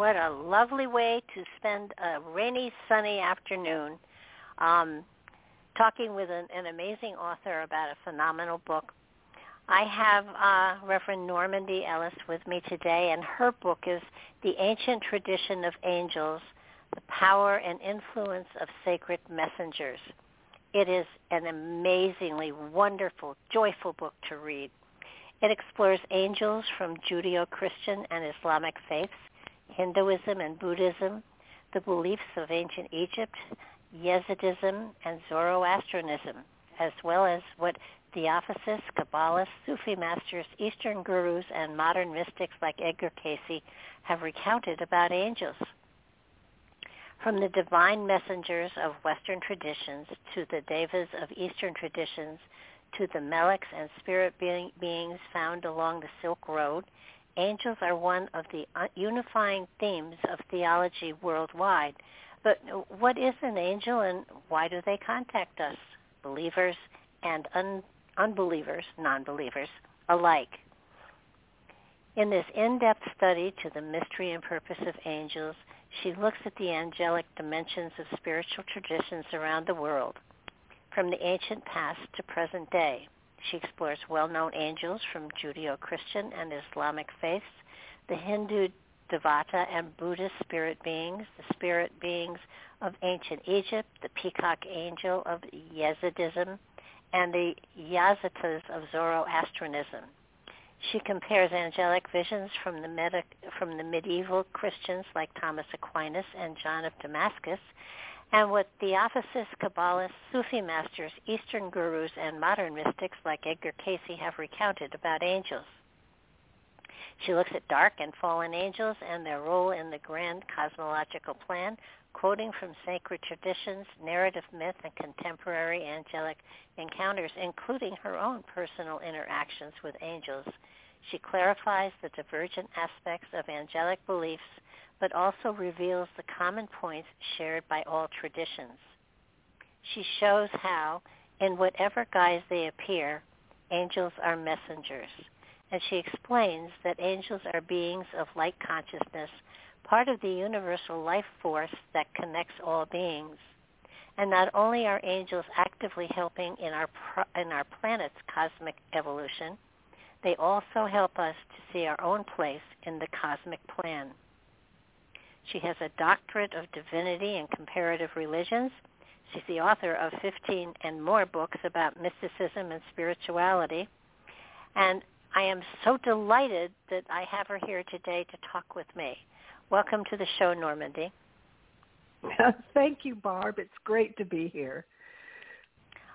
What a lovely way to spend a rainy, sunny afternoon um, talking with an, an amazing author about a phenomenal book. I have uh, Reverend Normandi Ellis with me today, and her book is The Ancient Tradition of Angels, The Power and Influence of Sacred Messengers. It is an amazingly wonderful, joyful book to read. It explores angels from Judeo-Christian and Islamic faiths, Hinduism and Buddhism, the beliefs of ancient Egypt, Yezidism, and Zoroastrianism, as well as what Theosophists, Kabbalists, Sufi masters, Eastern gurus, and modern mystics like Edgar Cayce have recounted about angels. From the divine messengers of Western traditions to the devas of Eastern traditions to the meleks and spirit being, beings found along the Silk Road, angels are one of the unifying themes of theology worldwide. But what is an angel and why do they contact us, believers and un- unbelievers, non-believers, alike? In this in-depth study to the mystery and purpose of angels, she looks at the angelic dimensions of spiritual traditions around the world, from the ancient past to present day. She explores well-known angels from Judeo-Christian and Islamic faiths, the Hindu Devata and Buddhist spirit beings, the spirit beings of ancient Egypt, the peacock angel of Yezidism, and the Yazatas of Zoroastrianism. She compares angelic visions from the, meta, from the medieval Christians like Thomas Aquinas and John of Damascus and what Theosophists, Kabbalists, Sufi masters, Eastern gurus, and modern mystics like Edgar Cayce have recounted about angels. She looks at dark and fallen angels and their role in the grand cosmological plan, quoting from sacred traditions, narrative myth, and contemporary angelic encounters, including her own personal interactions with angels. She clarifies the divergent aspects of angelic beliefs but also reveals the common points shared by all traditions. She shows how, in whatever guise they appear, angels are messengers. And she explains that angels are beings of light consciousness, part of the universal life force that connects all beings. And not only are angels actively helping in our, in our planet's cosmic evolution, they also help us to see our own place in the cosmic plan. She has a doctorate of divinity and comparative religions. She's the author of 15 and more books about mysticism and spirituality. And I am so delighted that I have her here today to talk with me. Welcome to the show, Normandi. Thank you, Barb. It's great to be here.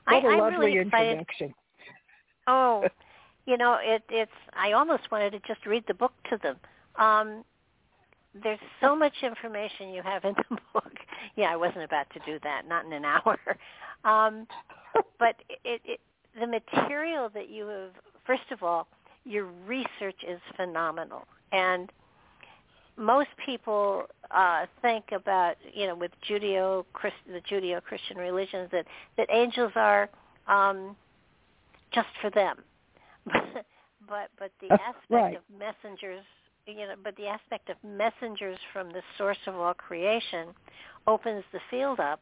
What I, a I'm lovely really introduction. oh, you know, it, it's. I almost wanted to just read the book to them. Um, there's so much information you have in the book. Yeah, I wasn't about to do that, not in an hour. Um, but it, it, the material that you have, first of all, your research is phenomenal, and most people uh, think about, you know, with Judeo the Judeo Christian religions that that angels are um, just for them, but but the aspect right. of messengers, you know, but the aspect of messengers from the source of all creation opens the field up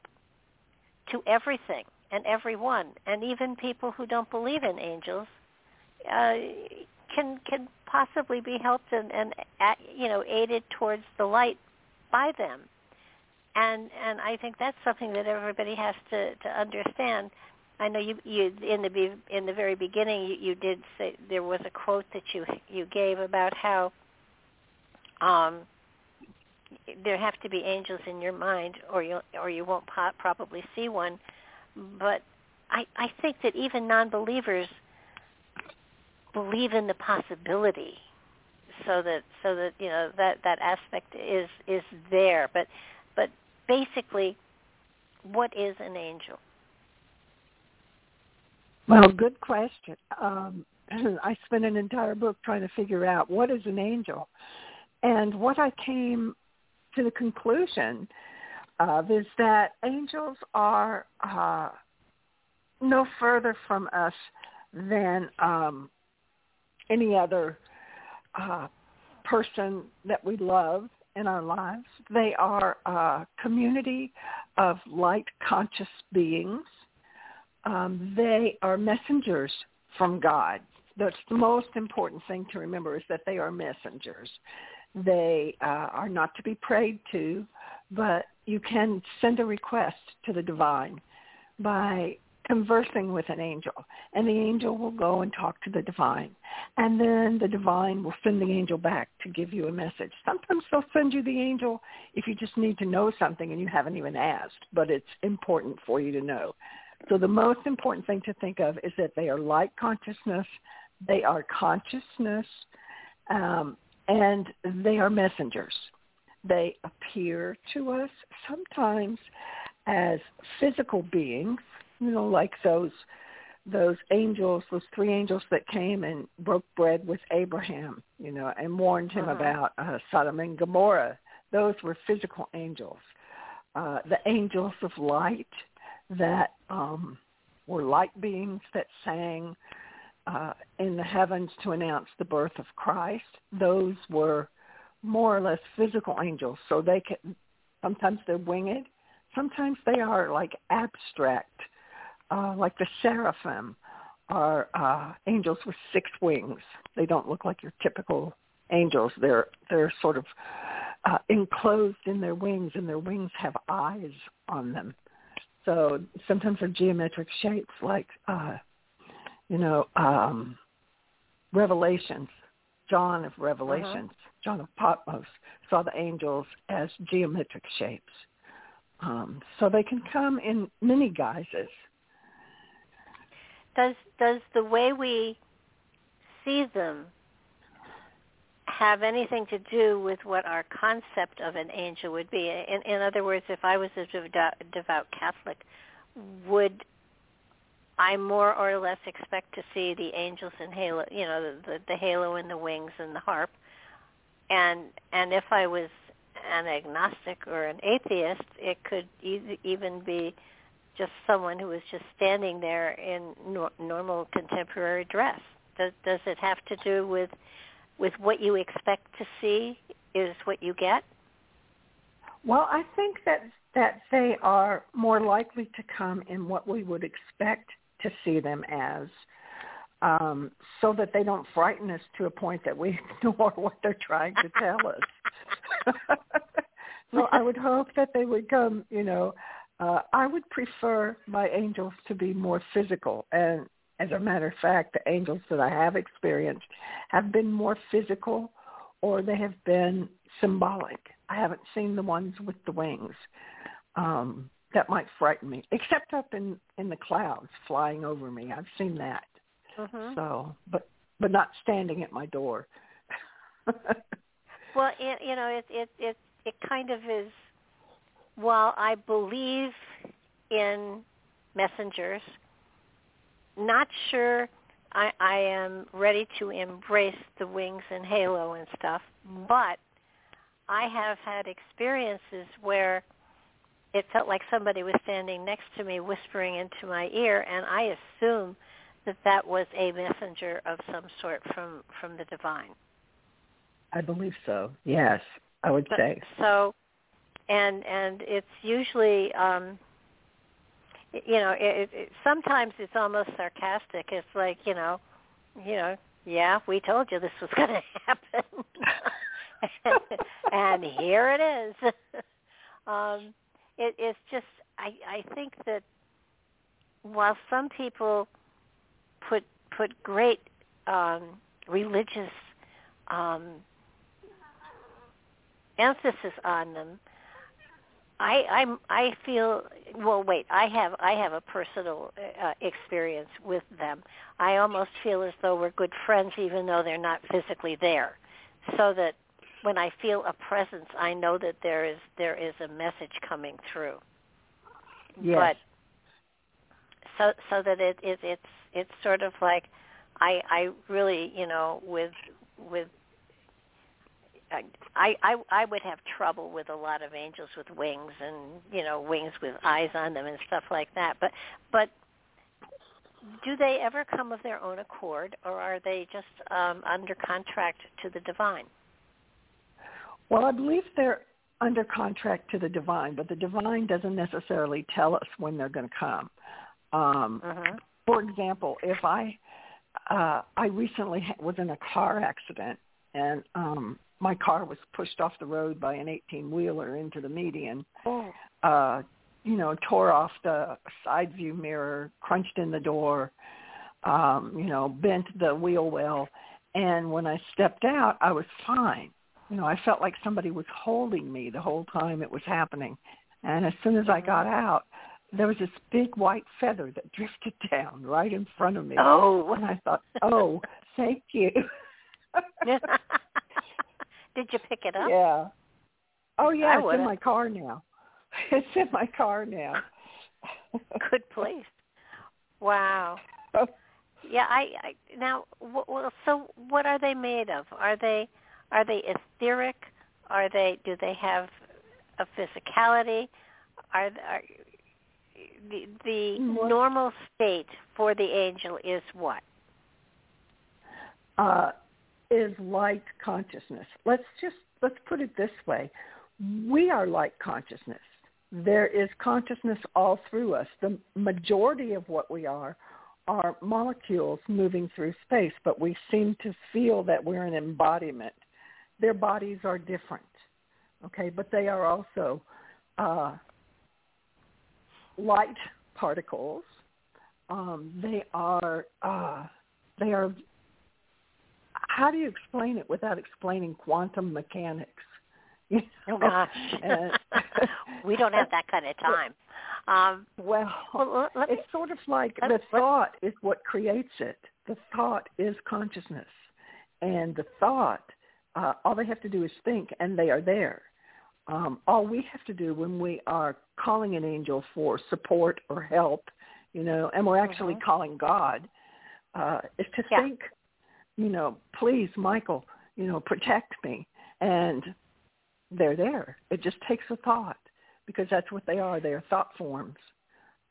to everything and everyone, and even people who don't believe in angels uh, can can possibly be helped and, and you know aided towards the light by them. And and I think that's something that everybody has to to understand. I know you you in the in the very beginning you, you did say there was a quote that you you gave about how um there have to be angels in your mind or you or you won't po- probably see one. But I I think that even non-believers believe in the possibility so that so that you know that that aspect is is there. But but basically what is an angel? Well good question. Um i spent an entire book trying to figure out what is an angel and what i came to the conclusion of is that angels are uh no further from us than um any other uh, person that we love in our lives. They are a community of light conscious beings. Um, they are messengers from God. That's the most important thing to remember is that they are messengers. They uh, are not to be prayed to, but you can send a request to the divine by conversing with an angel and the angel will go and talk to the divine and then the divine will send the angel back to give you a message. Sometimes they'll send you the angel if you just need to know something and you haven't even asked but it's important for you to know. So the most important thing to think of is that they are light consciousness they are consciousness um, and they are messengers they appear to us sometimes as physical beings you know, like those those angels, those three angels that came and broke bread with Abraham, you know, and warned him uh-huh. about uh, Sodom and Gomorrah. Those were physical angels. Uh, the angels of light that um, were light beings that sang uh, in the heavens to announce the birth of Christ. Those were more or less physical angels. So they can sometimes they're winged, sometimes they are like abstract uh, like the seraphim are uh, angels with six wings. They don't look like your typical angels. They're they're sort of uh, enclosed in their wings, and their wings have eyes on them. So sometimes they're geometric shapes, like uh, you know um, Revelations. John of Revelations, uh-huh. John of Patmos, saw the angels as geometric shapes. Um, so they can come in many guises does does the way we see them have anything to do with what our concept of an angel would be? In, in other words, if I was a devout, devout Catholic, would I more or less expect to see the angels and halo, you know, the, the, the halo and the wings and the harp? And and if I was an agnostic or an atheist, it could e- even be just someone who is just standing there in nor- normal contemporary dress? Does, does it have to do with with what you expect to see is what you get? Well, I think that that they are more likely to come in what we would expect to see them as, um, so that they don't frighten us to a point that we ignore what they're trying to tell us. so I would hope that they would come, you know, uh, I would prefer my angels to be more physical. And as a matter of fact, the angels that I have experienced have been more physical or they have been symbolic. I haven't seen the ones with the wings. Um, that might frighten me, except up in, in the clouds flying over me. I've seen that. Mhm. So, but but not standing at my door. Well, it, you know, it it it it kind of is. While I believe in messengers, not sure I, I am ready to embrace the wings and halo and stuff. But I have had experiences where it felt like somebody was standing next to me, whispering into my ear, and I assume that that was a messenger of some sort from from the divine. I believe so. Yes, I would But- say. So, and and it's usually, um, you know, it, it, sometimes it's almost sarcastic. It's like, you know, you know, yeah, we told you this was going to happen, and here it is. um, it, it's just, I I think that while some people put put great um, religious um, emphasis on them. I I'm I feel well. Wait, I have I have a personal uh, experience with them. I almost feel as though we're good friends, even though they're not physically there. So that when I feel a presence, I know that there is there is a message coming through. Yes. But so so that it, it it's it's sort of like I I really you know with with I, I I would have trouble with a lot of angels with wings and you know wings with eyes on them and stuff like that. But but do they ever come of their own accord, or are they just um, under contract to the divine? Well, I believe they're under contract to the divine, but the divine doesn't necessarily tell us when they're going to come. Um, Mm-hmm. for example, if I uh, I recently was in a car accident and um, my car was pushed off the road by an 18 wheeler into the median. Oh. Uh, you know, tore off the side view mirror, crunched in the door, um, you know, bent the wheel well. And when I stepped out, I was fine. You know, I felt like somebody was holding me the whole time it was happening. And as soon as I mm-hmm. got out, there was this big white feather that drifted down right in front of me. Oh. And I thought, oh, thank you. Did you pick it up? Yeah. Oh yeah, I it's would've. in my car now. It's in my car now. Good place. Wow. Yeah, I, I now well so what are they made of? Are they are they etheric? Are they do they have a physicality? Are, are the the normal state for the angel is what? uh, is light consciousness. Let's just let's put it this way: we are light consciousness. There is consciousness all through us. The majority of what we are are molecules moving through space, but we seem to feel that we're an embodiment. Their bodies are different, okay, but they are also uh, light particles. Um, they are uh, they are how do you explain it without explaining quantum mechanics? You Oh know? gosh, we don't have that kind of time. Um, well, well, me- it's sort of like the thought is what creates it. The thought is consciousness, and the thought, uh, all they have to do is think, and they are there. Um, all we have to do when we are calling an angel for support or help, you know, and we're actually Mhm. calling God, uh, is to Yeah. think, you know, please, Michael, you know, protect me, and they're there. It just takes a thought because that's what they are. They are thought forms.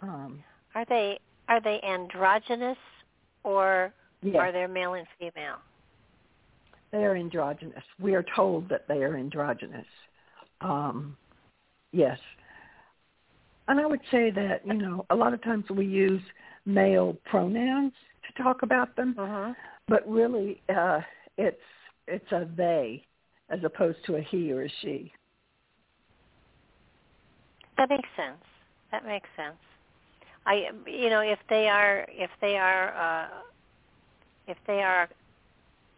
Um, are they are they androgynous or yes. are they male and female? They are androgynous. We are told that they are androgynous. Um, yes. And I would say that, you know, a lot of times we use male pronouns to talk about them, Mm-hmm. but really uh, it's it's a they as opposed to a he or a she. That makes sense. That makes sense. I, you know, if they are, if they are, uh, if they are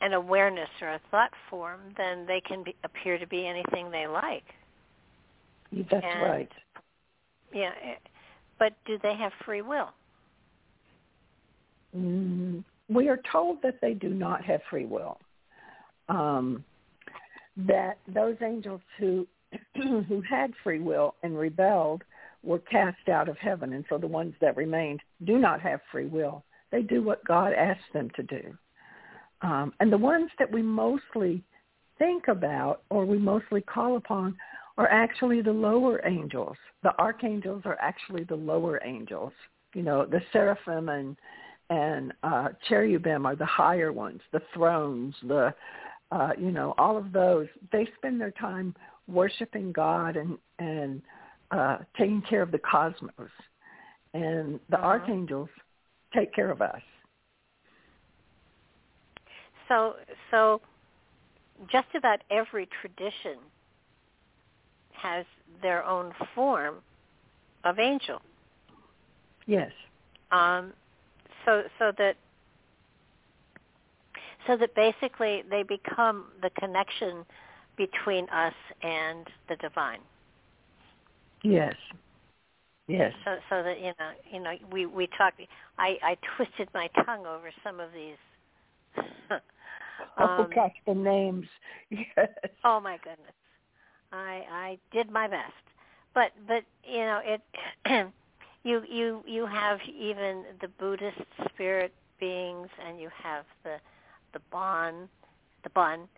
an awareness or a thought form, then they can be, appear to be anything they like. That's And- right. Yeah, eh, but do they have free will? Mm, we are told that they do not have free will. Um, that those angels who who had free will and rebelled were cast out of heaven, and so the ones that remained do not have free will. They do what God asked them to do. Um, and the ones that we mostly think about or we mostly call upon are actually the lower angels. The archangels are actually the lower angels. You know, the seraphim and and uh, cherubim are the higher ones. The thrones, the uh, you know, all of those. They spend their time worshiping God and and uh, taking care of the cosmos, and the uh-huh. archangels take care of us. So, so just about every tradition has their own form of angel. Yes. Um, so so that so that basically they become the connection between us and the divine. Yes. Yes. So so that you know you know we we talked. I I twisted my tongue over some of these. Oh, um, oh gosh, the names. Yes. Oh my goodness. I I did my best, but but you know it. you you you have even the Buddhist spirit beings, and you have the the Bon, the Bun,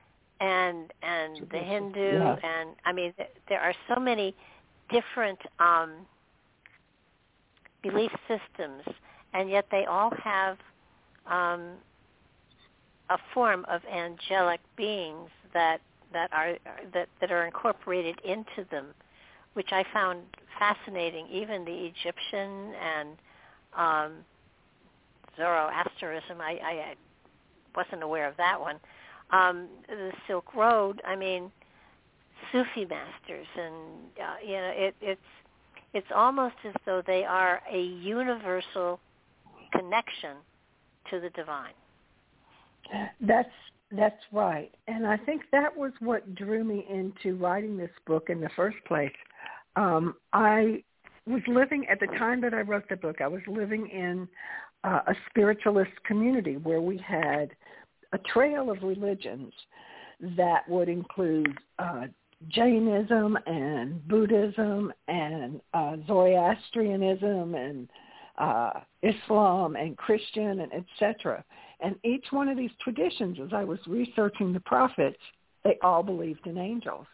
and and the Hindu, yeah. and I mean there are so many different um, belief systems, and yet they all have um, a form of angelic beings that that are that that are incorporated into them, which I found fascinating. Even the Egyptian and um, Zoroastrianism, I, I, wasn't aware of that one. Um, the Silk Road, I mean, Sufi masters, and uh, you know, it, it's it's almost as though they are a universal connection to the divine. That's that's right. And I think that was what drew me into writing this book in the first place. Um, I was living at the time that I wrote the book. I was living in uh, a spiritualist community where we had a trail of religions that would include uh, Jainism and Buddhism and uh, Zoroastrianism and uh, Islam and Christian and etc. And each one of these traditions, as I was researching the prophets, they all believed in angels.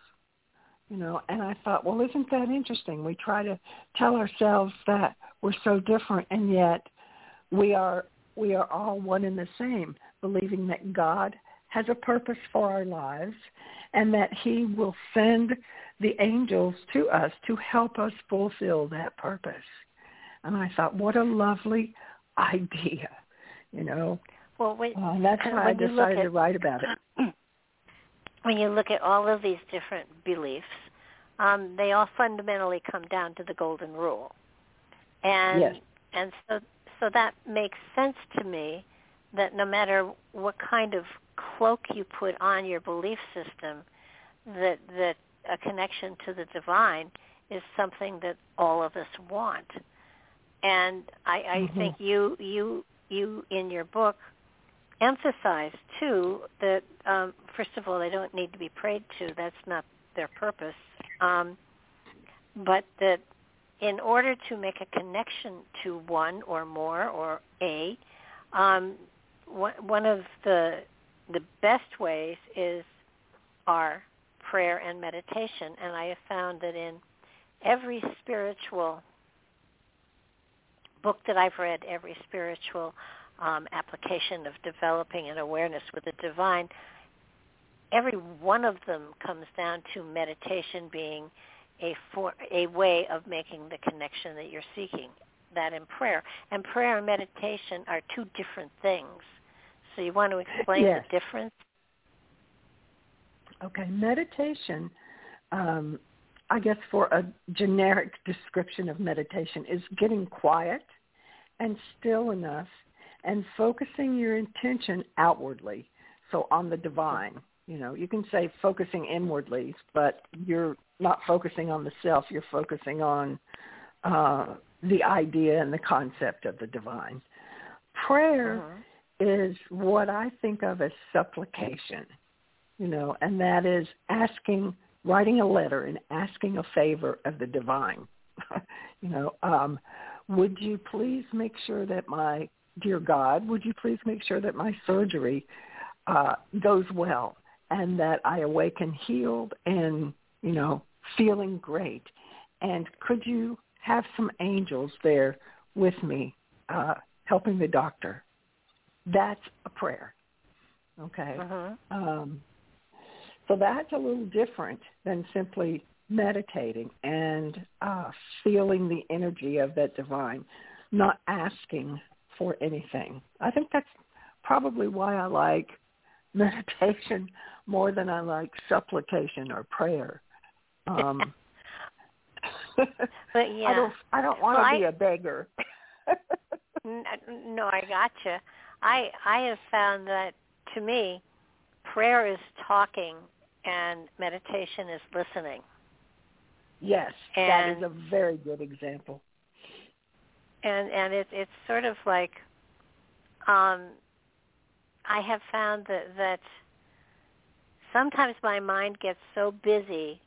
You know, and I thought, well, isn't that interesting? We try to tell ourselves that we're so different, and yet we are we are all one and the same, believing that God has a purpose for our lives and that he will send the angels to us to help us fulfill that purpose. And I thought, what a lovely idea, you know. Well, uh, that's why I decided at, to write about it. When you look at all of these different beliefs, um, they all fundamentally come down to the golden rule, and yes. and so so that makes sense to me that no matter what kind of cloak you put on your belief system, that that a connection to the divine is something that all of us want. And I, I mm-hmm. think you you you in your book emphasize too that um, first of all they don't need to be prayed to. That's not their purpose. Um, but that in order to make a connection to one or more or a, um, one of the the best ways is our prayer and meditation. And I have found that in every spiritual book that I've read, every spiritual um, application of developing an awareness with the divine, every one of them comes down to meditation being a for, a way of making the connection that you're seeking. That in prayer and prayer and meditation are two different things. So you want to explain yes. the difference? Okay, meditation. Um, I guess for a generic description of meditation is getting quiet and still enough and focusing your intention outwardly, so on the divine. You know, you can say focusing inwardly, but you're not focusing on the self. You're focusing on uh, the idea and the concept of the divine. Prayer uh-huh. is what I think of as supplication, you know, and that is asking, writing a letter and asking a favor of the divine. you know, um, would you please make sure that my dear God, would you please make sure that my surgery uh, goes well and that I awaken healed and you know feeling great? And could you have some angels there with me uh, helping the doctor? That's a prayer. Okay. Uh-huh. Um, so that's a little different than simply meditating and uh, feeling the energy of that divine, not asking for anything. I think that's probably why I like meditation more than I like supplication or prayer. Um, but yeah, I don't. I don't want well, to be I, a beggar. no, I gotcha. I I have found that to me, prayer is talking and meditation is listening. Yes, and, that is a very good example. And and it's it's sort of like um I have found that that sometimes my mind gets so busy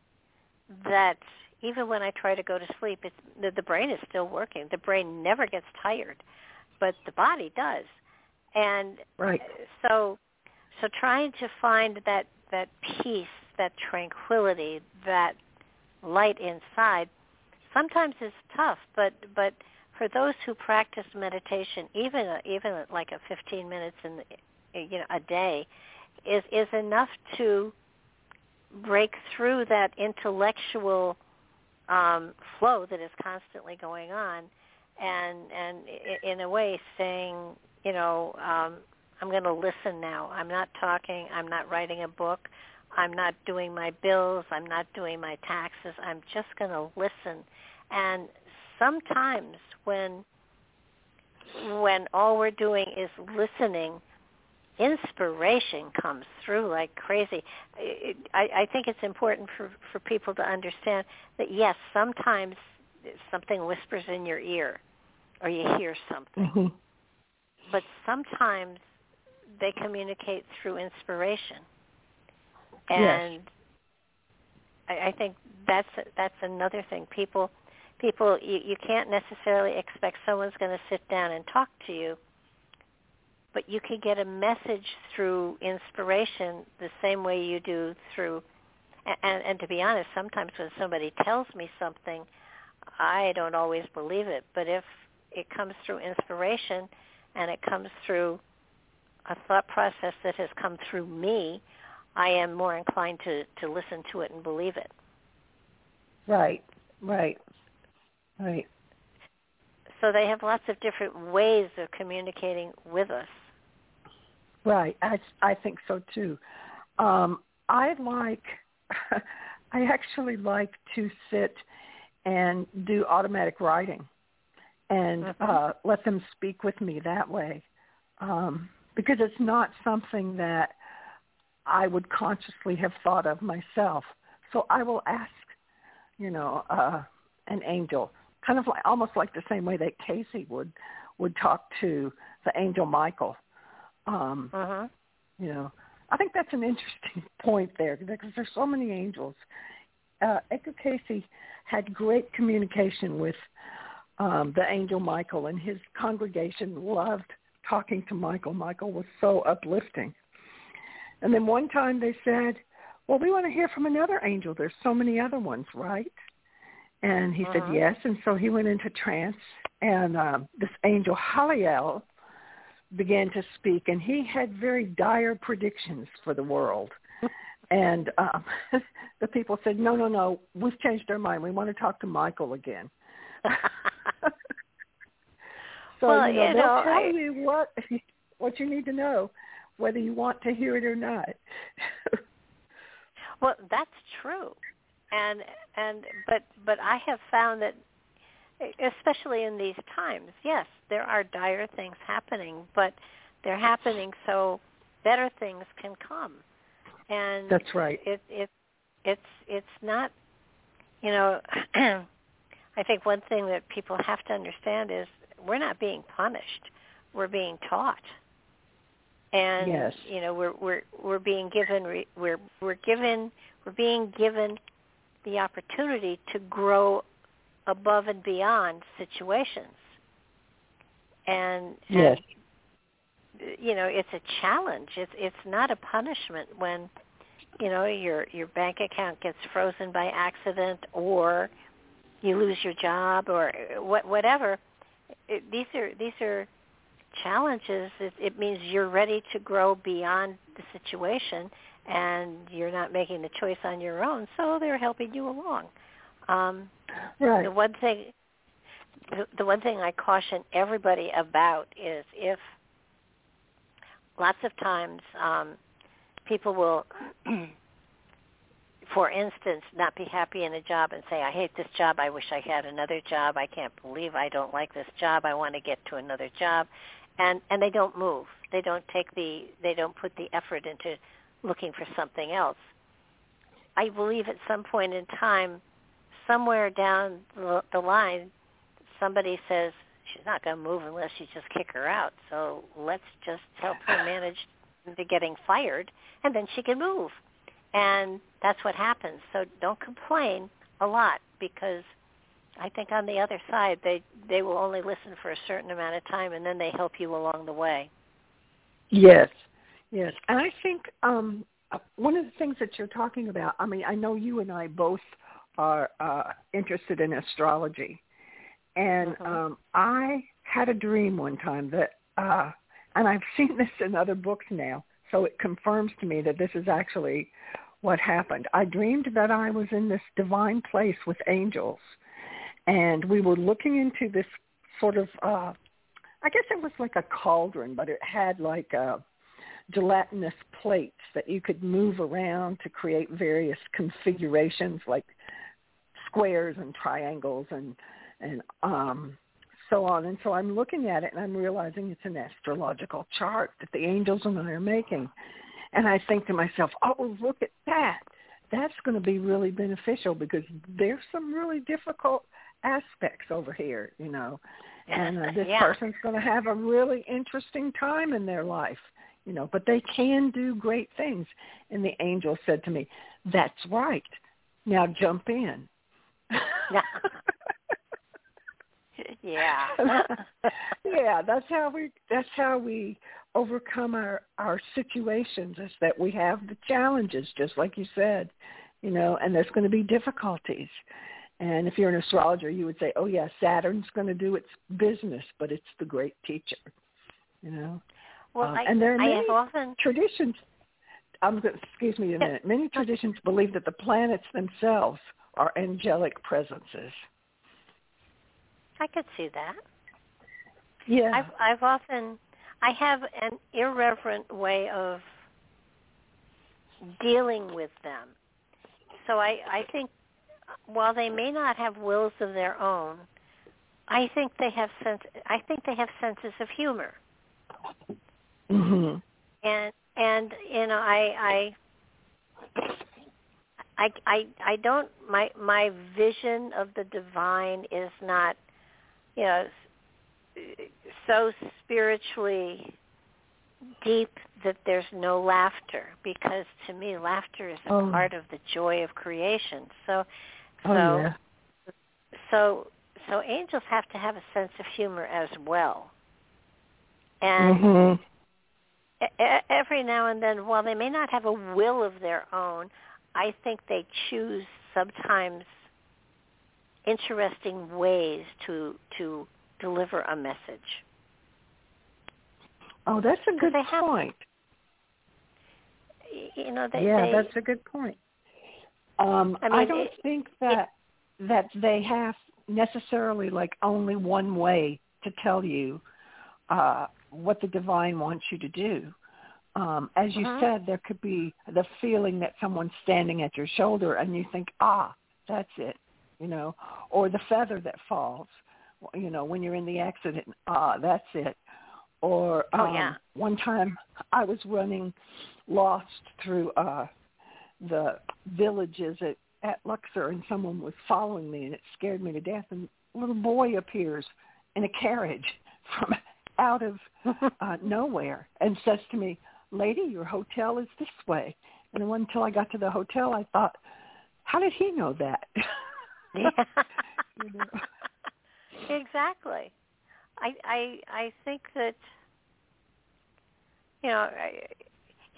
that even when I try to go to sleep, it's the, the brain is still working. The brain never gets tired, but the body does. And right. so so trying to find that that peace, that tranquility, that light inside sometimes is tough, but but for those who practice meditation, even even like a 15 minutes in the, you know a day, is is enough to break through that intellectual um, flow that is constantly going on, and and in a way saying, you know, um, I'm going to listen now. I'm not talking. I'm not writing a book. I'm not doing my bills. I'm not doing my taxes. I'm just going to listen. And sometimes when when all we're doing is listening, inspiration comes through like crazy. It, I, I think it's important for, for people to understand that yes, sometimes something whispers in your ear or you hear something. Mm-hmm. But sometimes they communicate through inspiration and yes. I, I think that's that's another thing. People, people, you, you can't necessarily expect someone's going to sit down and talk to you, but you can get a message through inspiration the same way you do through. And, and to be honest, sometimes when somebody tells me something, I don't always believe it. But if it comes through inspiration and it comes through a thought process that has come through me, I am more inclined to, to listen to it and believe it. Right, right, right. So they have lots of different ways of communicating with us. Right, I, I think so too. Um, I like, I actually like to sit and do automatic writing and mm-hmm. uh, let them speak with me that way um, because it's not something that I would consciously have thought of myself. So I will ask, you know, uh, an angel, kind of like almost like the same way that Cayce would would talk to the angel Michael. Um, uh-huh. You know, I think that's an interesting point there because there's so many angels. Uh, Edgar Cayce had great communication with um, the angel Michael, and his congregation loved talking to Michael. Michael was so uplifting. And then one time they said, well, we want to hear from another angel. There's so many other ones, right? And he uh-huh. said yes. And so he went into trance, and um, this angel Haliel began to speak, and he had very dire predictions for the world. and um, the people said, no, no, no, we've changed our mind. We want to talk to Michael again. so well, you know, you they'll know, tell I... you what what you need to know whether you want to hear it or not. well, that's true. And and but but I have found that especially in these times, yes, there are dire things happening, but they're happening so better things can come. And That's right. It it it's it's not you know I think one thing that people have to understand is we're not being punished. We're being taught and Yes. you know we're we're we're being given re- we're we're given we're being given the opportunity to grow above and beyond situations. And Yes. and you know it's a challenge. It's it's not a punishment when you know your your bank account gets frozen by accident or you lose your job or what whatever. It, these are these are challenges. It, it means you're ready to grow beyond the situation and you're not making the choice on your own so they're helping you along um Right. the one thing the, the one thing I caution everybody about is if lots of times um, people will, for instance, not be happy in a job and say, I hate this job. I wish I had another job. I can't believe I don't like this job. I want to get to another job. And, and they don't move. They don't take the, they don't put the effort into looking for something else. I believe at some point in time, somewhere down the, line, somebody says she's not going to move unless you just kick her out. So let's just help her manage to getting fired, and then she can move. And that's what happens. So don't complain a lot because I think on the other side they they will only listen for a certain amount of time, and then they help you along the way. Yes, yes, and I think um, uh, one of the things that you're talking about. I mean, I know you and I both are uh, interested in astrology, and Mhm. um, I had a dream one time that, uh, and I've seen this in other books now, so it confirms to me that this is actually what happened. I dreamed that I was in this divine place with angels, and we were looking into this sort of. Uh, I guess it was like a cauldron, but it had like uh, gelatinous plates that you could move around to create various configurations, like squares and triangles and and um, so on. And so I'm looking at it and I'm realizing it's an astrological chart that the angels and I are making. And I think to myself, oh, look at that. That's going to be really beneficial because there's some really difficult aspects over here, you know and uh, this Yeah. person's going to have a really interesting time in their life you know but they can do great things. And the angel said to me that's right. Now jump in. Yeah. yeah. That's how we that's how we overcome our our situations is that we have the challenges just like you said you know and there's going to be difficulties. And if you're an astrologer you would say oh yeah saturn's going to do its business but it's the great teacher you know Well, Uh, I, and there are many have often traditions I'm going excuse me a minute. Many traditions believe that the planets themselves are angelic presences. I could see that. Yeah. I've I've often I have an irreverent way of dealing with them. So I I think while they may not have wills of their own, I think they have sense I think they have senses of humor. Mhm. And and you know I I I I I don't my my vision of the divine is not you know so spiritually deep that there's no laughter because to me laughter is a Oh. part of the joy of creation. So so Oh yeah. so so angels have to have a sense of humor as well. And Mhm. Every now and then, while they may not have a will of their own, I think they choose sometimes interesting ways to to deliver a message. Oh, that's a good point. You know, they, yeah, they that's a good point. Um, I mean, don't it- think that that they have necessarily like only one way to tell you uh, what the divine wants you to do. Um, as you Mhm. said, there could be the feeling that someone's standing at your shoulder, and you think, ah, that's it, you know, or the feather that falls, you know, when you're in the accident, ah, that's it. Or Oh, um, yeah. one time I was running lost through uh, the villages at, at Luxor, and someone was following me, and it scared me to death. And a little boy appears in a carriage from out of uh, nowhere and says to me, "Lady, your hotel is this way." And until I got to the hotel I thought, "How did he know that?" yeah. you know? Exactly. I I I think that you know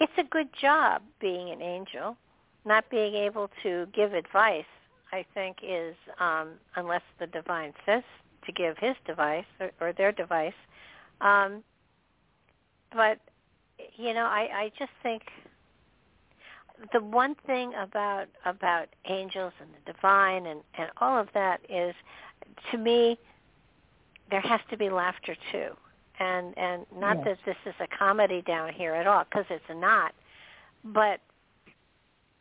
it's a good job being an angel. Not being able to give advice, I think, is um, unless the divine says to give his device or, or their device. Um, but you know, I, I just think the one thing about about angels and the divine and and all of that is, to me, there has to be laughter too, and and not yes. that this is a comedy down here at all because it's not, but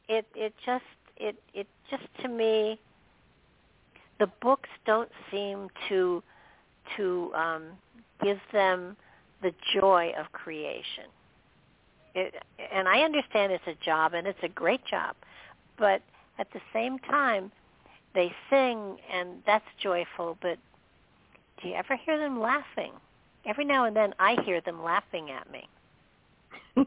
it it just it it just to me the books don't seem to to um, give them the joy of creation. It, and I understand it's a job and it's a great job, but at the same time, they sing and that's joyful. But do you ever hear them laughing? Every now and then, I hear them laughing at me.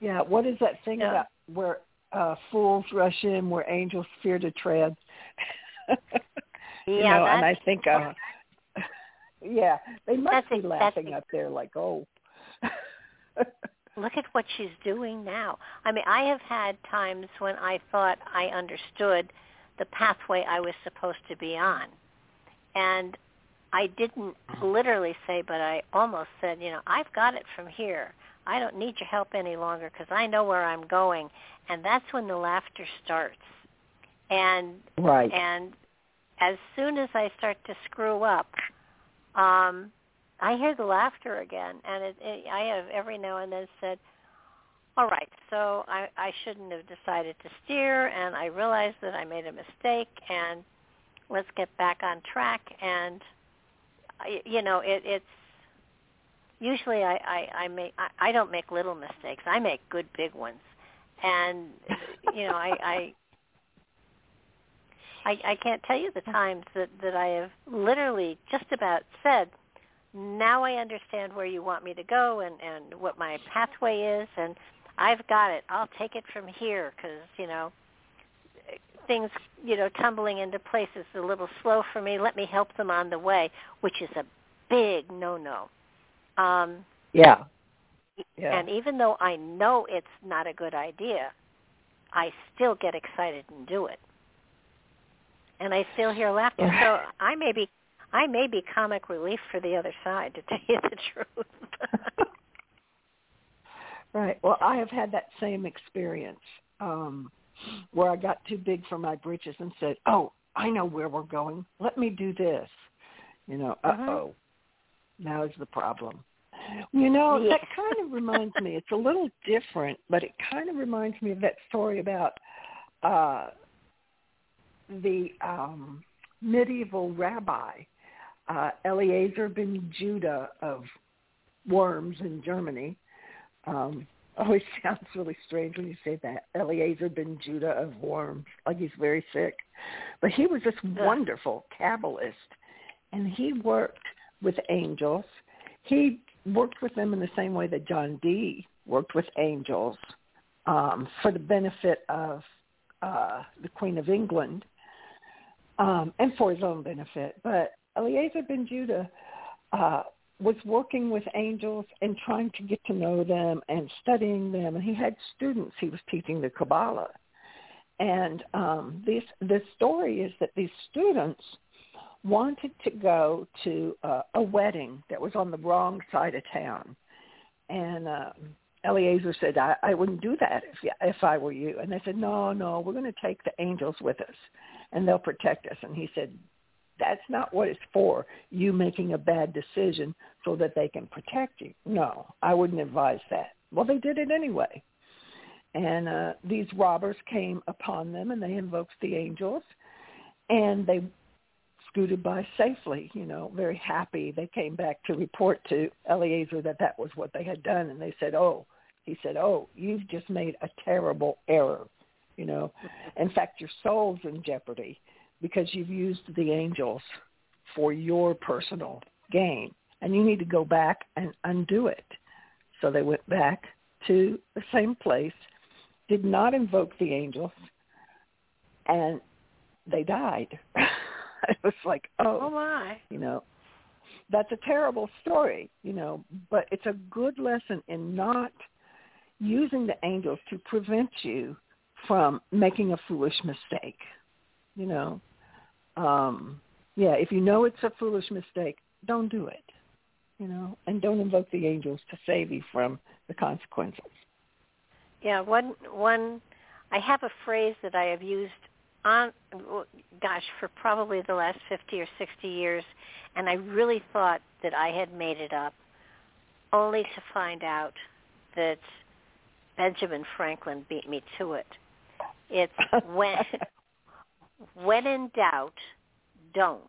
yeah, what is that thing yeah. about where uh, fools rush in where angels fear to tread. you yeah, know, and I think, uh, yeah, they must be laughing up there, like, oh. Look at what she's doing now. I mean, I have had times when I thought I understood the pathway I was supposed to be on, and I didn't mm-hmm. literally say, but I almost said, you know, I've got it from here. I don't need your help any longer because I know where I'm going, and that's when the laughter starts. And right. and as soon as I start to screw up, um, I hear the laughter again, and it, it, I have every now and then said, "All right, so I, I shouldn't have decided to steer, and I realized that I made a mistake, and let's get back on track." And you know, it, it's usually I, I, I make I, I don't make little mistakes. I make good big ones and you know I, I I I can't tell you the times that that I have literally just about said now I understand where you want me to go and and what my pathway is and I've got it I'll take it from here cuz you know things you know tumbling into place is a little slow for me let me help them on the way which is a big no no um yeah yeah. And even though I know it's not a good idea, I still get excited and do it. And I still hear laughter. So I may be I may be comic relief for the other side to tell you the truth. right. Well, I have had that same experience um where I got too big for my britches and said, "Oh, I know where we're going. Let me do this." You know, uh-oh. Mm-hmm. Now is the problem. You know, yeah. that kind of reminds me. It's a little different, but it kind of reminds me of that story about uh the um medieval rabbi uh Eliezer ben Judah of Worms in Germany. Um always sounds really strange when you say that. Eliezer ben Judah of Worms, like he's very sick. But he was this wonderful Kabbalist and he worked with angels. He worked with them in the same way that John Dee worked with angels um, for the benefit of uh, the Queen of England um, and for his own benefit. But Eliezer ben Judah uh, was working with angels and trying to get to know them and studying them. And he had students he was teaching the Kabbalah. And um, this the story is that these students – wanted to go to uh, a wedding that was on the wrong side of town, and uh, Eliezer said, I, "I wouldn't do that if if I were you." And they said, "No, no, we're going to take the angels with us, and they'll protect us." And he said, "That's not what it's for. You making a bad decision so that they can protect you. No, I wouldn't advise that." Well, they did it anyway. And uh, these robbers came upon them, and they invoked the angels, and they scooted by safely, you know, very happy. They came back to report to Eliezer that that was what they had done, and they said, "Oh," he said, "Oh, you've just made a terrible error." You know, in fact, your soul's in jeopardy because you've used the angels for your personal gain, and you need to go back and undo it. So they went back to the same place, did not invoke the angels, and they died. it was like, oh, oh my, you know, that's a terrible story, you know, but it's a good lesson in not using the angels to prevent you from making a foolish mistake. You know, um, yeah, if you know it's a foolish mistake, don't do it. You know, and don't invoke the angels to save you from the consequences. Yeah, one one I have a phrase that I have used on gosh for probably the last 50 or 60 years and I really thought that I had made it up only to find out that Benjamin Franklin beat me to it. It's when when in doubt, don't.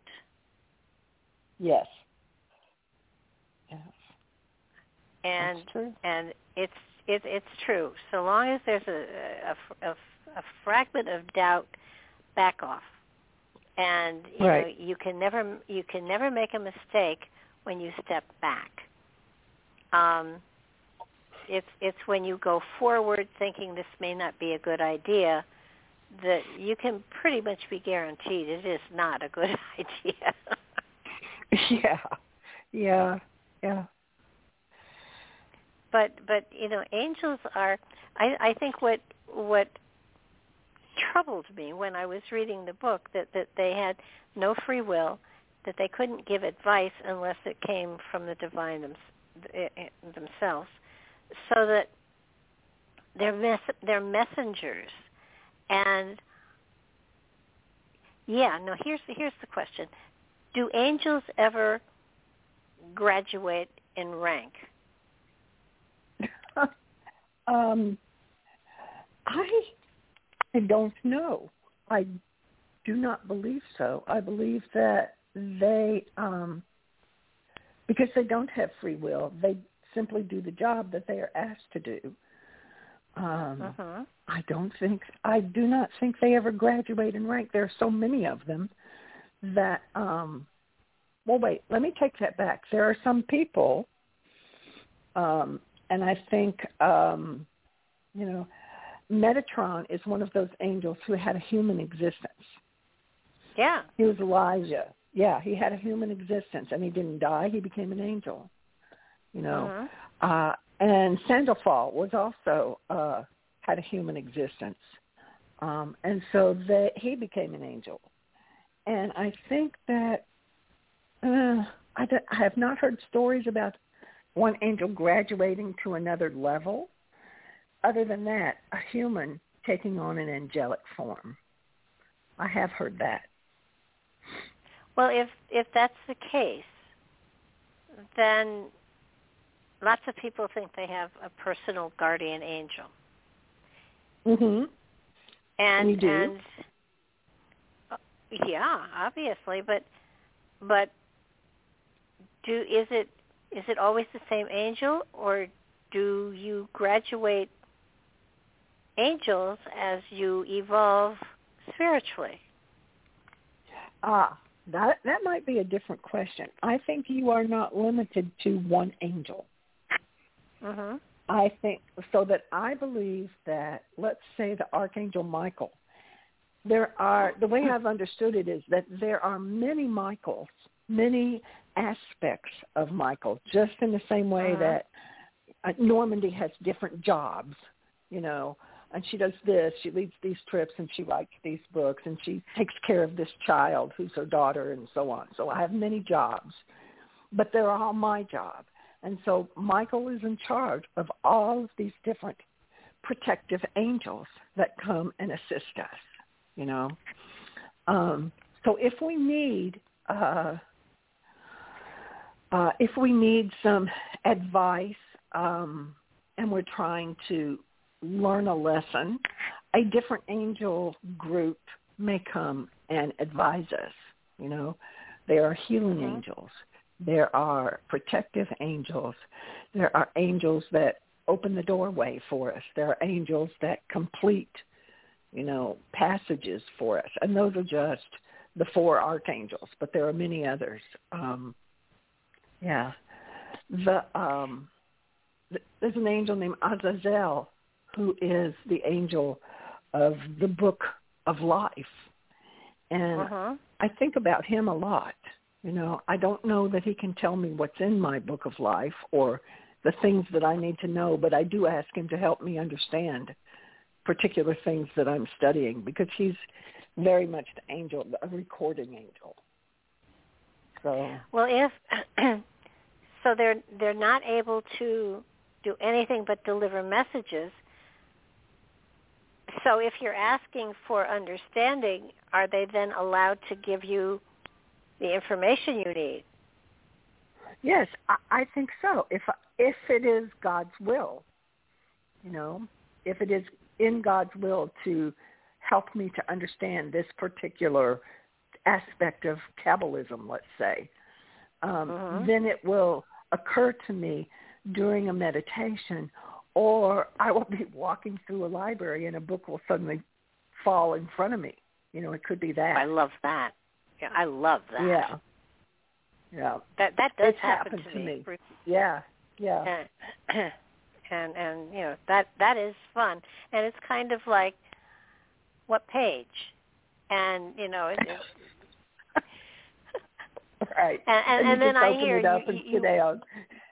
Yes. Yes. And and it's it, it's true. So long as there's a, a, a, a fragment of doubt, back off. And you right. know you can never you can never make a mistake when you step back. Um, it's it's when you go forward thinking this may not be a good idea that you can pretty much be guaranteed it is not a good idea. yeah. Yeah. Yeah. But but you know, angels are I, I think what what troubled me when I was reading the book that, that they had no free will, that they couldn't give advice unless it came from the divine them, eh, eh, themselves so that they're mes- they're messengers, and yeah, no. Here's the, here's the question: Do angels ever graduate in rank? um, I I don't know. I do not believe so. I believe that they, um, because they don't have free will, they simply do the job that they are asked to do. Um, uh-huh. I don't think I do not think they ever graduate in rank. There are so many of them that um well wait, let me take that back. There are some people um and I think um you know Metatron is one of those angels who had a human existence. Yeah. He was Elijah. Yeah, he had a human existence and he didn't die, he became an angel you know. Uh-huh. Uh, and Sandalphon was also uh, had a human existence, um, and so that he became an angel. And I think that uh, I, I have not heard stories about one angel graduating to another level. Other than that, a human taking on an angelic form. I have heard that. Well, if if that's the case, then lots of people think they have a personal guardian angel. Mhm. And you do. and uh, yeah, obviously, but but do is it is it always the same angel or do you graduate angels as you evolve spiritually? Ah, that that might be a different question. I think you are not limited to one angel. Mm-hmm. I think so that I believe that let's say the archangel Michael. There are the way I've understood it is that there are many Michaels, many aspects of Michael, just in the same way Uh-huh. that uh, Normandi has different jobs, you know, and she does this, she leads these trips and she writes these books and she takes care of this child who's her daughter and so on. So I have many jobs, but they're all my job. And so Michael is in charge of all of these different protective angels that come and assist us, you know. Um, so if we need uh, uh, if we need some advice um, and we're trying to learn a lesson, a different angel group may come and advise us. You know, they are healing Mhm. angels. There are protective angels. There are angels that open the doorway for us. There are angels that complete, you know, passages for us. And those are just the four archangels, but there are many others. Um, yeah, the um, there's an angel named Azazel who is the angel of the book of life, and uh-huh. I think about him a lot. You know, I don't know that he can tell me what's in my book of life or the things that I need to know, but I do ask him to help me understand particular things that I'm studying because he's very much the angel, a recording angel. So well, if so, they're they're not able to do anything but deliver messages. So if you're asking for understanding, are they then allowed to give you the information you need? Yes, I, I think so. If if it is God's will, you know, if it is in God's will to help me to understand this particular aspect of Kabbalism, let's say, um, Mhm. then it will occur to me during a meditation, or I will be walking through a library and a book will suddenly fall in front of me. You know, it could be that. I love that. Yeah, I love that. Yeah. Yeah. That that does It's happen happened to me. me. Yeah. Yeah. And, and and you know that that is fun, and it's kind of like what page, and you know it, it, right. and and, you and then I hear you, and you, down.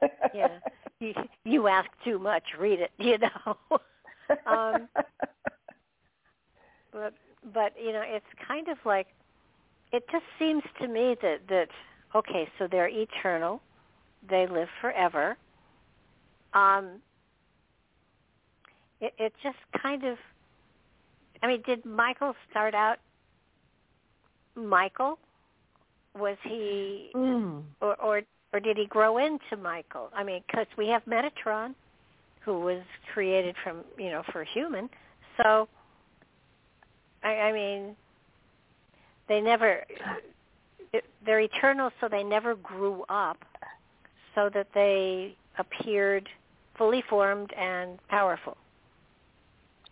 yeah you, you ask too much, read it, you know. um, but but you know it's kind of like it just seems to me that that okay, so they're eternal, they live forever. Um, it, it just kind of, I mean, did Michael start out Michael? Was he, mm. or or or did he grow into Michael? I mean, because we have Metatron, who was created from you know for human. So, I, I mean, they never, they're eternal, so they never grew up, so that they appeared fully formed and powerful.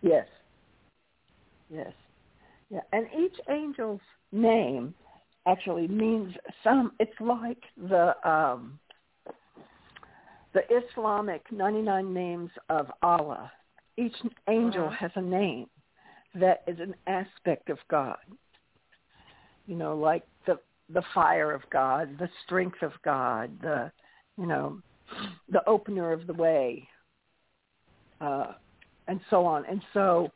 Yes. Yes. Yeah. And each angel's name actually means some it's like the um the Islamic 99 names of Allah. Each angel Uh-huh. has a name that is an aspect of God. You know, like the the fire of God, the strength of God, the you know, the opener of the way, uh, and so on. And so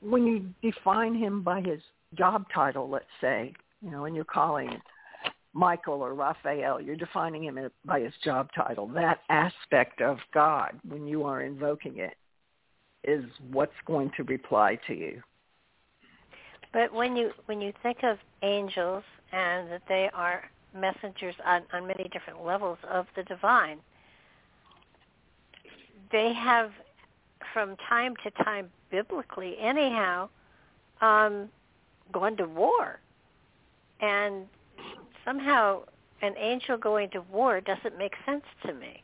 when you define him by his job title, let's say, you know, and you're calling Michael or Raphael, you're defining him by his job title. That aspect of God, when you are invoking it, is what's going to reply to you. But when you when you think of angels and that they are messengers on, on many different levels of the divine, they have from time to time biblically anyhow um, gone to war. And somehow an angel going to war doesn't make sense to me.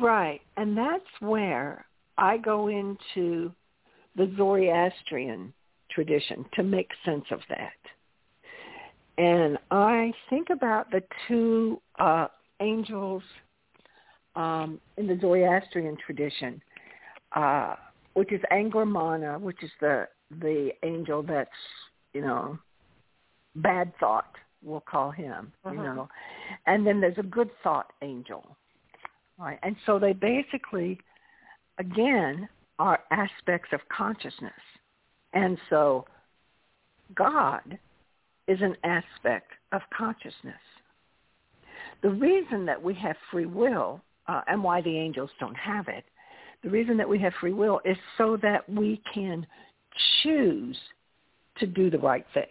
Right. And that's where I go into the Zoroastrian tradition to make sense of that. And I think about the two uh, angels um, in the Zoroastrian tradition, uh, which is Angra Mainyu, which is the the angel that's you know bad thought, we'll call him, you Mhm. know, and then there's a good thought angel, right? And so they basically, again, are aspects of consciousness, and so God is an aspect of consciousness. The reason that we have free will uh, and why the angels don't have it, the reason that we have free will is so that we can choose to do the right thing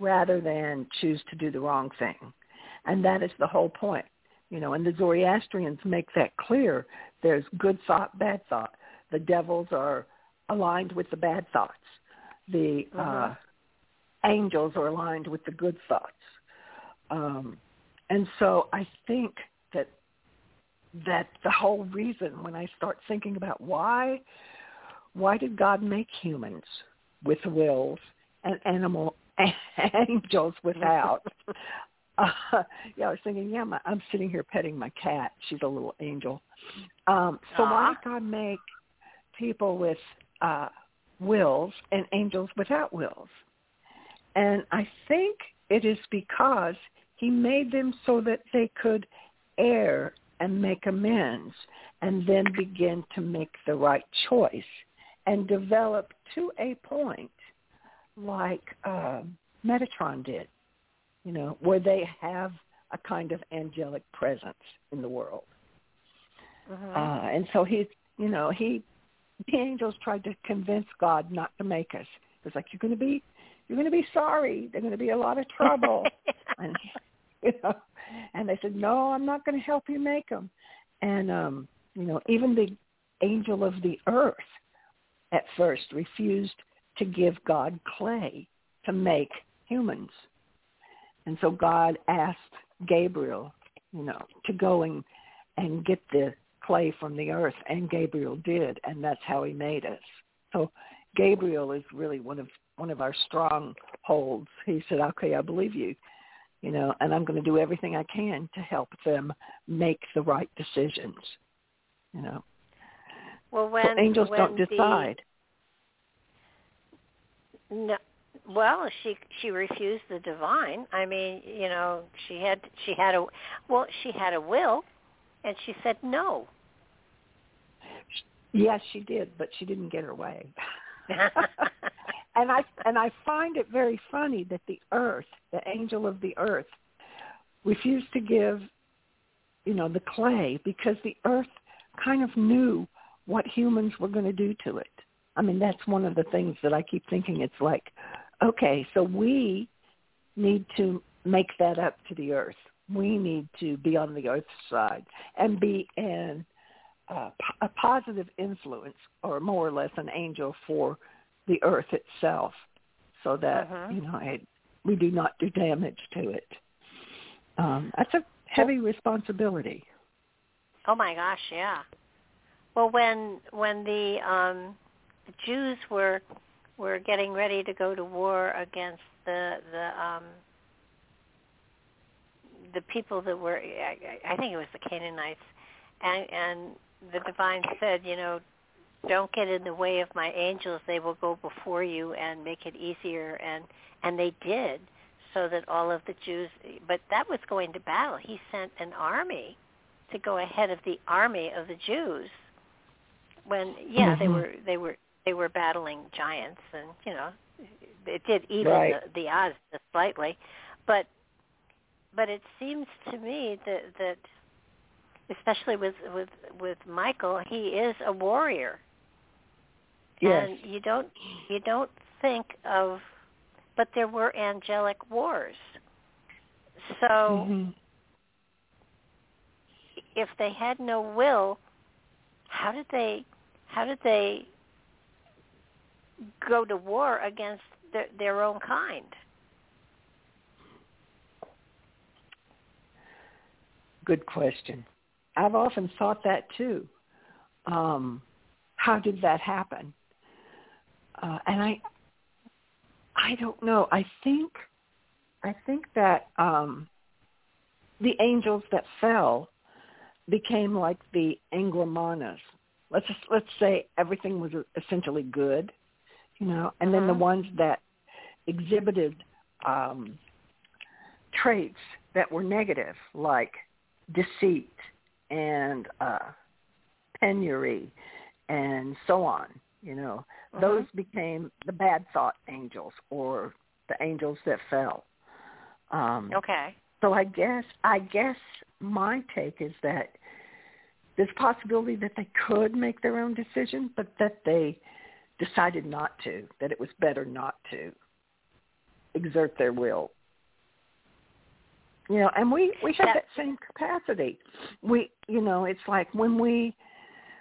rather than choose to do the wrong thing. And that is the whole point. You know, and the Zoroastrians make that clear. There's good thought, bad thought. The devils are aligned with the bad thoughts. The uh, Mhm. angels are aligned with the good thoughts. Um, and so I think that that the whole reason when I start thinking about why why did God make humans? with wills and animal angels without. uh, yeah, I was thinking, yeah, my, I'm sitting here petting my cat. She's a little angel. Um, so Aww. why God make people with uh, wills and angels without wills? And I think it is because he made them so that they could err and make amends and then begin to make the right choice and develop to a point like uh, Metatron did, you know, where they have a kind of angelic presence in the world. Mm-hmm. Uh, and so he, you know, he, the angels tried to convince God not to make us. It was like, you're going to be, you're going to be sorry. There's going to be a lot of trouble. and, you know, and they said, no, I'm not going to help you make them. And, um, you know, even the angel of the earth at first refused to give God clay to make humans. And so God asked Gabriel, you know, to go and, and get the clay from the earth, and Gabriel did, and that's how he made us. So Gabriel is really one of one of our strongholds. He said, "Okay, I believe you, you know, and I'm going to do everything I can to help them make the right decisions." You know. Well, when so angels when don't decide. The, no, well, she she refused the divine. I mean, you know, she had she had a well, she had a will, and she said no. Yes, she did, but she didn't get her way. and I and I find it very funny that the earth, the angel of the earth, refused to give, you know, the clay because the earth kind of knew what humans were going to do to it. I mean, that's one of the things that I keep thinking. It's like, okay, so we need to make that up to the earth. We need to be on the earth's side and be an uh, a positive influence, or more or less an angel for the earth itself, so that uh-huh. you know it, we do not do damage to it. Um, that's a heavy responsibility. Oh my gosh, yeah. Well, when when the um, the Jews were were getting ready to go to war against the the um, the people that were I, I think it was the Canaanites, and and the divine said, you know, don't get in the way of my angels. They will go before you and make it easier, and and they did, so that all of the Jews. But that was going to battle. He sent an army to go ahead of the army of the Jews. When yeah, mm-hmm. they were they were they were battling giants, and you know, it did even right. the, the odds just slightly, but but it seems to me that that especially with with with Michael, he is a warrior. Yes. And you don't you don't think of but there were angelic wars. So mm-hmm. if they had no will, how did they how did they go to war against their, their own kind? Good question. I've often thought that too. Um, how did that happen? Uh, and I, I don't know. I think, I think that um, the angels that fell became like the Anglamanas. Let's just, let's say everything was essentially good, you know, and then the Uh-huh. ones that exhibited um, traits that were negative, like deceit and uh, penury and so on. You know, Uh-huh. those became the bad thought angels or the angels that fell. Um, Okay. so I guess I guess my take is that there's possibility that they could make their own decision, but that they decided not to. That it was better not to exert their will. You know, and we we have That- same capacity. We, you know, it's like when we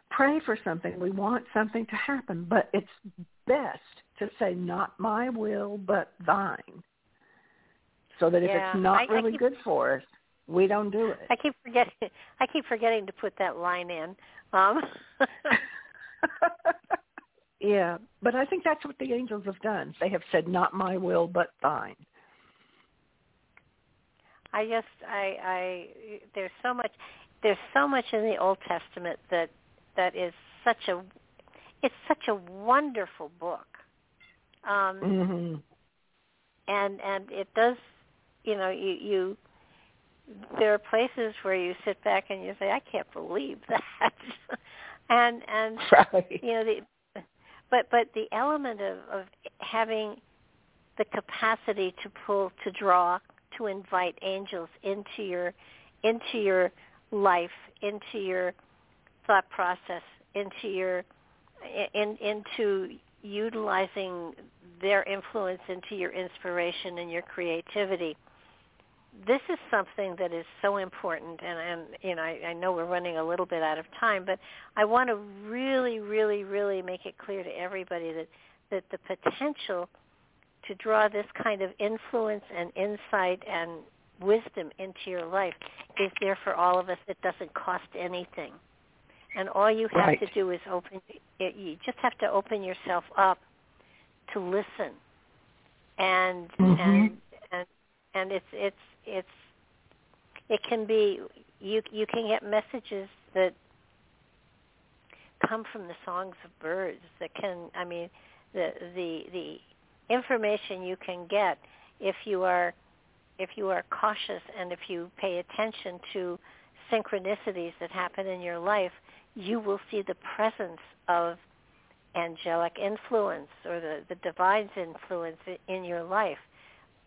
pray for something, we want something to happen, but it's best to say, "Not my will, but thine." So that if Yeah, it's not I- I really keep- good for us, we don't do it. I keep forgetting. I keep forgetting to put that line in. Um, Yeah, but I think that's what the angels have done. They have said, "Not my will, but thine." I just, I, I, there's so much, there's so much in the Old Testament that that is such a, it's such a wonderful book. Um, mm-hmm. And and it does, you know, you you there are places where you sit back and you say, I can't believe that. and and right. you know the but but the element of, of having the capacity to pull to draw to invite angels into your into your life into your thought process into your in into utilizing their influence into your inspiration and your creativity this is something that is so important and, and you know I, I know we're running a little bit out of time but i want to really really really make it clear to everybody that that the potential to draw this kind of influence and insight and wisdom into your life is there for all of us it doesn't cost anything and all you have right. to do is open you just have to open yourself up to listen and mm-hmm. and and and it's it's it's it can be you you can get messages that come from the songs of birds that can I mean the the the information you can get if you are if you are cautious and if you pay attention to synchronicities that happen in your life, you will see the presence of angelic influence or the, the divine's influence in your life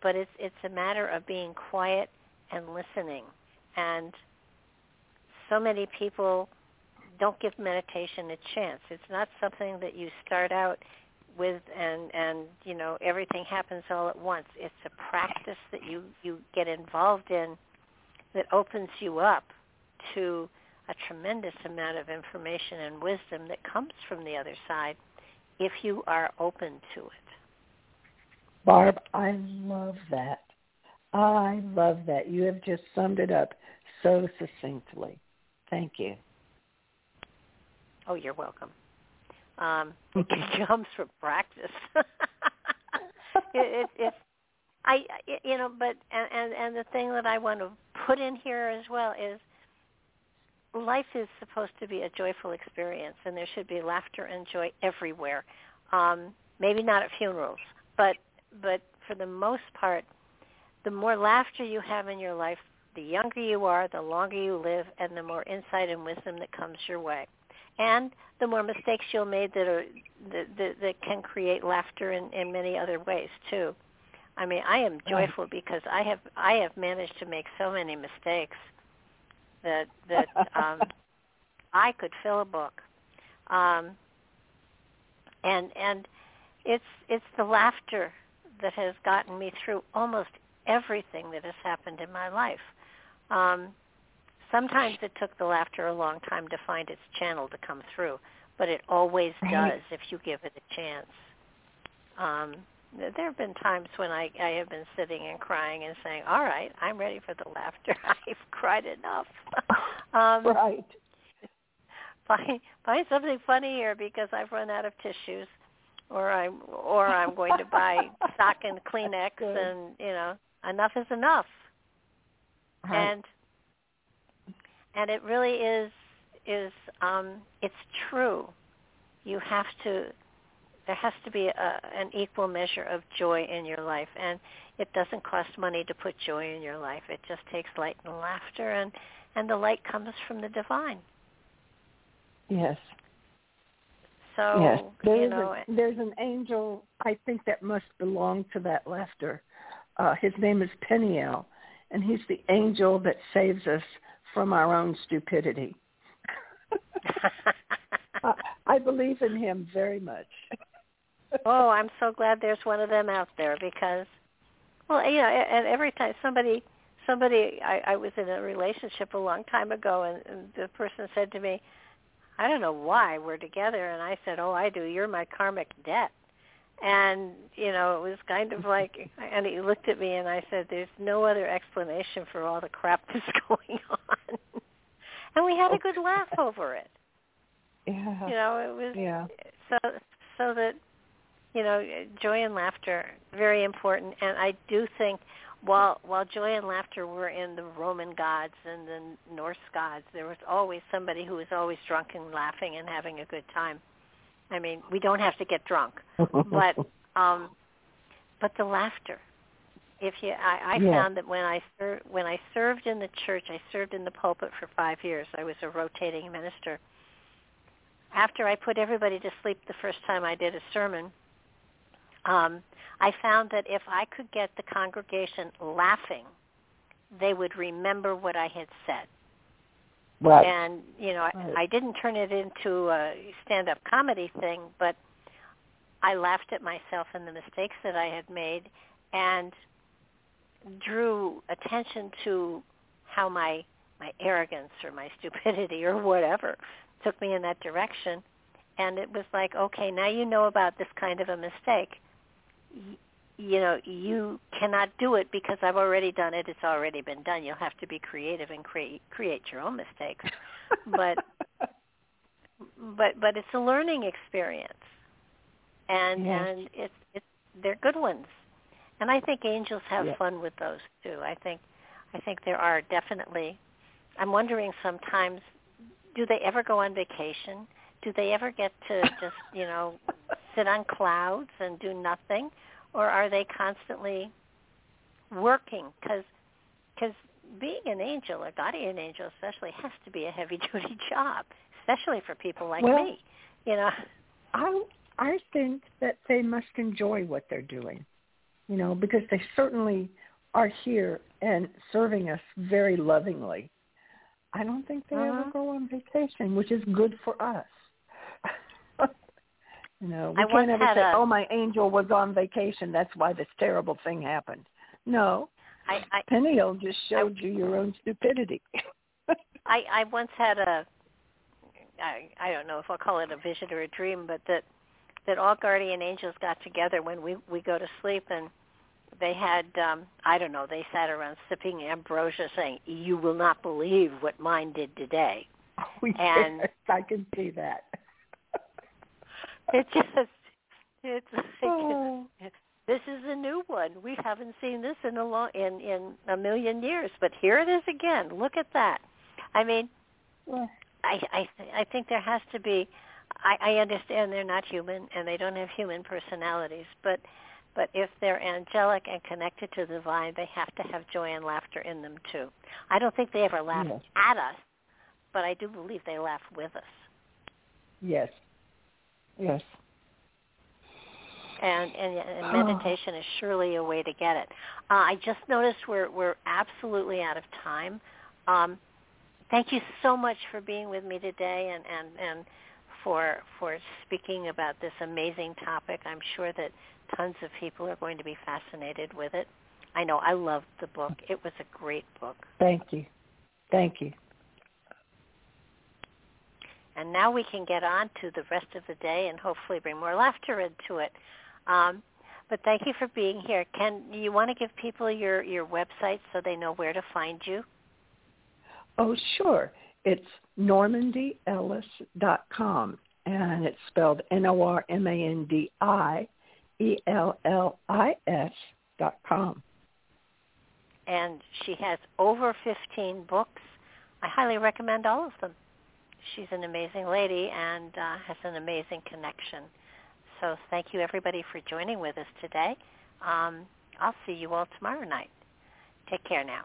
but it's it's a matter of being quiet and listening. And so many people don't give meditation a chance. It's not something that you start out with and and you know everything happens all at once. It's a practice that you you get involved in that opens you up to a tremendous amount of information and wisdom that comes from the other side if you are open to it. Barb, I love that. I love that. You have just summed it up so succinctly. Thank you. Oh, you're welcome. Um, it comes from practice. it, it, it's I, you know, but and, and and the thing that I want to put in here as well is life is supposed to be a joyful experience, and there should be laughter and joy everywhere. Um, maybe not at funerals, but but for the most part, the more laughter you have in your life, the younger you are, the longer you live, and the more insight and wisdom that comes your way. And the more mistakes you'll make that are that, that, that can create laughter in, in many other ways too. I mean, I am joyful because I have I have managed to make so many mistakes that that um, I could fill a book. Um, and and it's it's the laughter that has gotten me through almost everything that has happened in my life. Um, sometimes it took the laughter a long time to find its channel to come through, but it always does if you give it a chance. Um, there have been times when I, I have been sitting and crying and saying, "All right, I'm ready for the laughter. I've cried enough." um, right. Find find something funny here because I've run out of tissues or I'm or I'm going to buy stock and Kleenex and you know enough is enough. Right. And and it really is is um it's true. You have to there has to be a, an equal measure of joy in your life and it doesn't cost money to put joy in your life. It just takes light and laughter and and the light comes from the divine. Yes. So yes, there you know, a, there's an angel. I think that must belong to that laughter. Uh, his name is Peniel, and he's the angel that saves us from our own stupidity. uh, I believe in him very much. oh, I'm so glad there's one of them out there because, well, you know, and every time somebody, somebody, I, I was in a relationship a long time ago, and, and the person said to me, I don't know why we're together. And I said, oh, I do. You're my karmic debt. And, you know, it was kind of like, and he looked at me and I said, there's no other explanation for all the crap that's going on. and we had a good laugh over it. Yeah. You know, it was yeah. so so that you know joy and laughter very important and i do think while while joy and laughter were in the roman gods and the norse gods there was always somebody who was always drunk and laughing and having a good time. I mean we don't have to get drunk but um but the laughter. If you i i Yeah. found that when i ser- when i served in the church i served in the pulpit for 5 years. I was a rotating minister. After I put everybody to sleep the first time I did a sermon, um, I found that if I could get the congregation laughing, they would remember what I had said. Right. And you know, Right. I, I didn't turn it into a stand-up comedy thing, but I laughed at myself and the mistakes that I had made, and drew attention to how my my arrogance or my stupidity or whatever took me in that direction and it was like okay now you know about this kind of a mistake you know you cannot do it because I've already done it. It's already been done. You'll have to be creative and create create your own mistakes. But but but it's a learning experience. And Yes. and it's it's they're good ones. And I think angels have Yeah. fun with those too. I think I think there are definitely I'm wondering sometimes do they ever go on vacation? Do they ever get to just you know sit on clouds and do nothing or are they constantly working because because being an angel or guardian angel especially has to be a heavy duty job especially for people like Well- me you know I I think that they must enjoy what they're doing, you know, because they certainly are here and serving us very lovingly. I don't think they ever Mhm. go on vacation, which is good for us. Know, we I can't ever say, a- "Oh, my angel was on vacation. That's why this terrible thing happened." No, I, I Peniel just showed you your own stupidity. I, I once had a I, I don't know if I'll call it a vision or a dream, but that that all guardian angels got together when we we go to sleep and they had um I don't know, they sat around sipping ambrosia saying, You will not believe what mine did today. Oh, And- yes, I can see that. It just it's like Oh. this is a new one. We haven't seen this in a long in in a million years, but here it is again. Look at that. I mean, Well, I I th- I think there has to be. I, I understand they're not human and they don't have human personalities, but but if they're angelic and connected to the divine, they have to have joy and laughter in them too. I don't think they ever laugh Yes. at us, but I do believe they laugh with us. Yes. Yes. And and, and Oh. meditation is surely a way to get it. Uh, I just noticed we're we're absolutely out of time. Um, thank you so much for being with me today and and and for for speaking about this amazing topic. I'm sure that tons of people are going to be fascinated with it. I know I loved the book. It was a great book. Thank you. Thank you. And now we can get on to the rest of the day and hopefully bring more laughter into it. Um, but thank you for being here. Can you want to give people your your website so they know where to find you? Oh, sure. It's normandiellis.com, and it's spelled N-O-R-M-A-N-D-I-E-L-L-I-S dot com. and she has over 15 books. I highly recommend all of them. She's an amazing lady and uh, has an amazing connection. So thank you everybody for joining with us today. Um, I'll see you all tomorrow night. Take care now.